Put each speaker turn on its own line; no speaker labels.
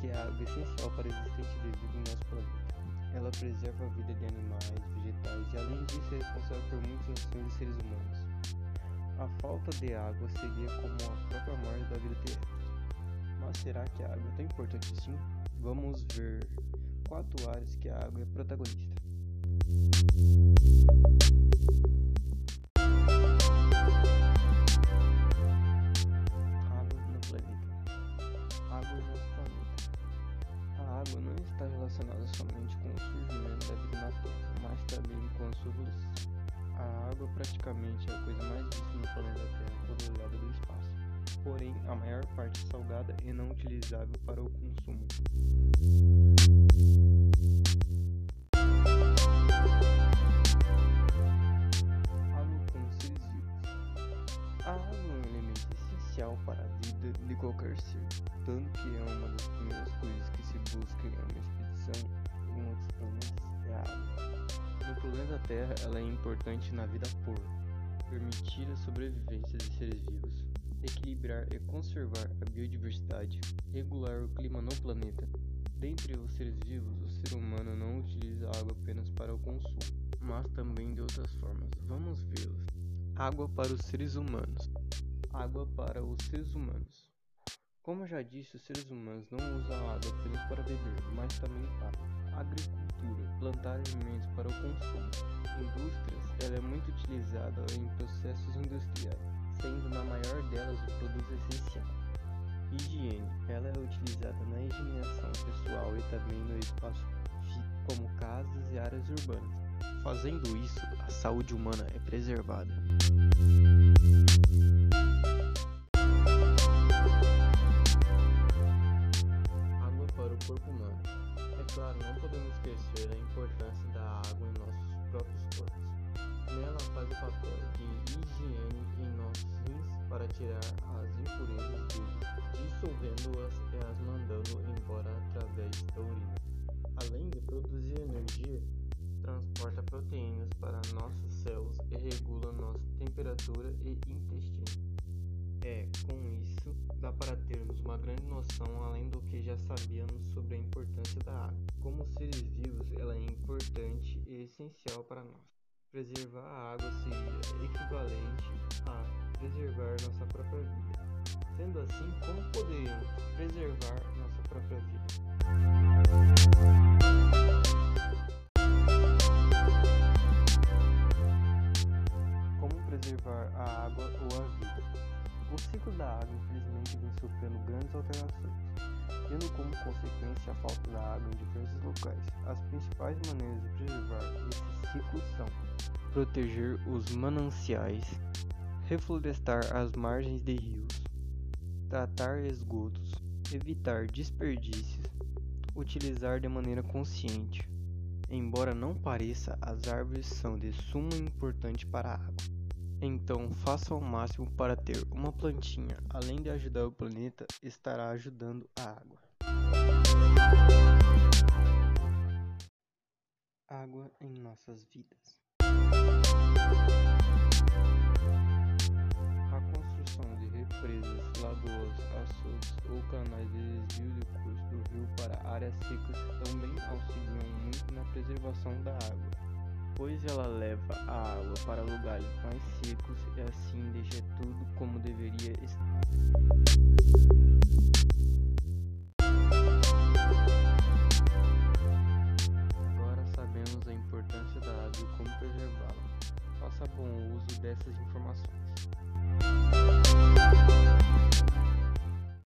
que a água é essencial para a existência de vida em nosso planeta. Ela preserva a vida de animais, vegetais e, além disso, é responsável por muitas ações de seres humanos. A falta de água seria como a própria morte da vida terrestre. Mas será que a água é tão importante assim? Vamos ver quatro áreas que a água é protagonista. Água não está relacionada somente com o surgimento da vida na Terra, mas também com a sua evolução. A água praticamente é a coisa mais vista no planeta Terra quando olhada do espaço. Porém, a maior parte é salgada e não utilizável para o consumo. A água é um elemento essencial para a vida de qualquer ser, tanto que é uma das planeta Terra, ela é importante na vida por permitir a sobrevivência de seres vivos, equilibrar e conservar a biodiversidade, regular o clima no planeta. Dentre os seres vivos, o ser humano não utiliza água apenas para o consumo, mas também de outras formas. Vamos vê-las. Água para os seres humanos. Água para os seres humanos. Como já disse, os seres humanos não usam água apenas para beber, mas também para agricultura, plantar alimentos para o consumo. Indústrias, ela é muito utilizada em processos industriais, sendo na maior delas o produto essencial. Higiene, ela é utilizada na higienização pessoal e também no espaço como casas e áreas urbanas. Fazendo isso, a saúde humana é preservada. De higiene em nossos rins para tirar as impurezas deles, dissolvendo-as e as mandando embora através da urina. Além de produzir energia, transporta proteínas para nossos céus e regula nossa temperatura e intestino. É, com isso, dá para termos uma grande noção além do que já sabíamos sobre a importância da água. Como seres vivos, ela é importante e essencial para nós. Preservar a água seria equivalente a preservar nossa própria vida. Sendo assim, como poderíamos preservar nossa própria vida? Como preservar a água ou a vida? O ciclo da água, infelizmente, vem sofrendo grandes alterações, tendo como consequência a falta da água em diversos locais. As principais maneiras de preservar esse ciclo são proteger os mananciais, reflorestar as margens de rios, tratar esgotos, evitar desperdícios, utilizar de maneira consciente. Embora não pareça, as árvores são de suma importância para a água. Então, faça o máximo para ter uma plantinha, além de ajudar o planeta, estará ajudando a água. Água em nossas vidas. A construção de represas, lagoas, açudes ou canais de desvio de curso do rio para áreas secas também auxiliam muito na preservação da água, pois ela leva a água para lugares mais secos e assim deixa tudo como deveria estar. Agora sabemos a importância da água e como preservá-la. Faça bom uso dessas informações.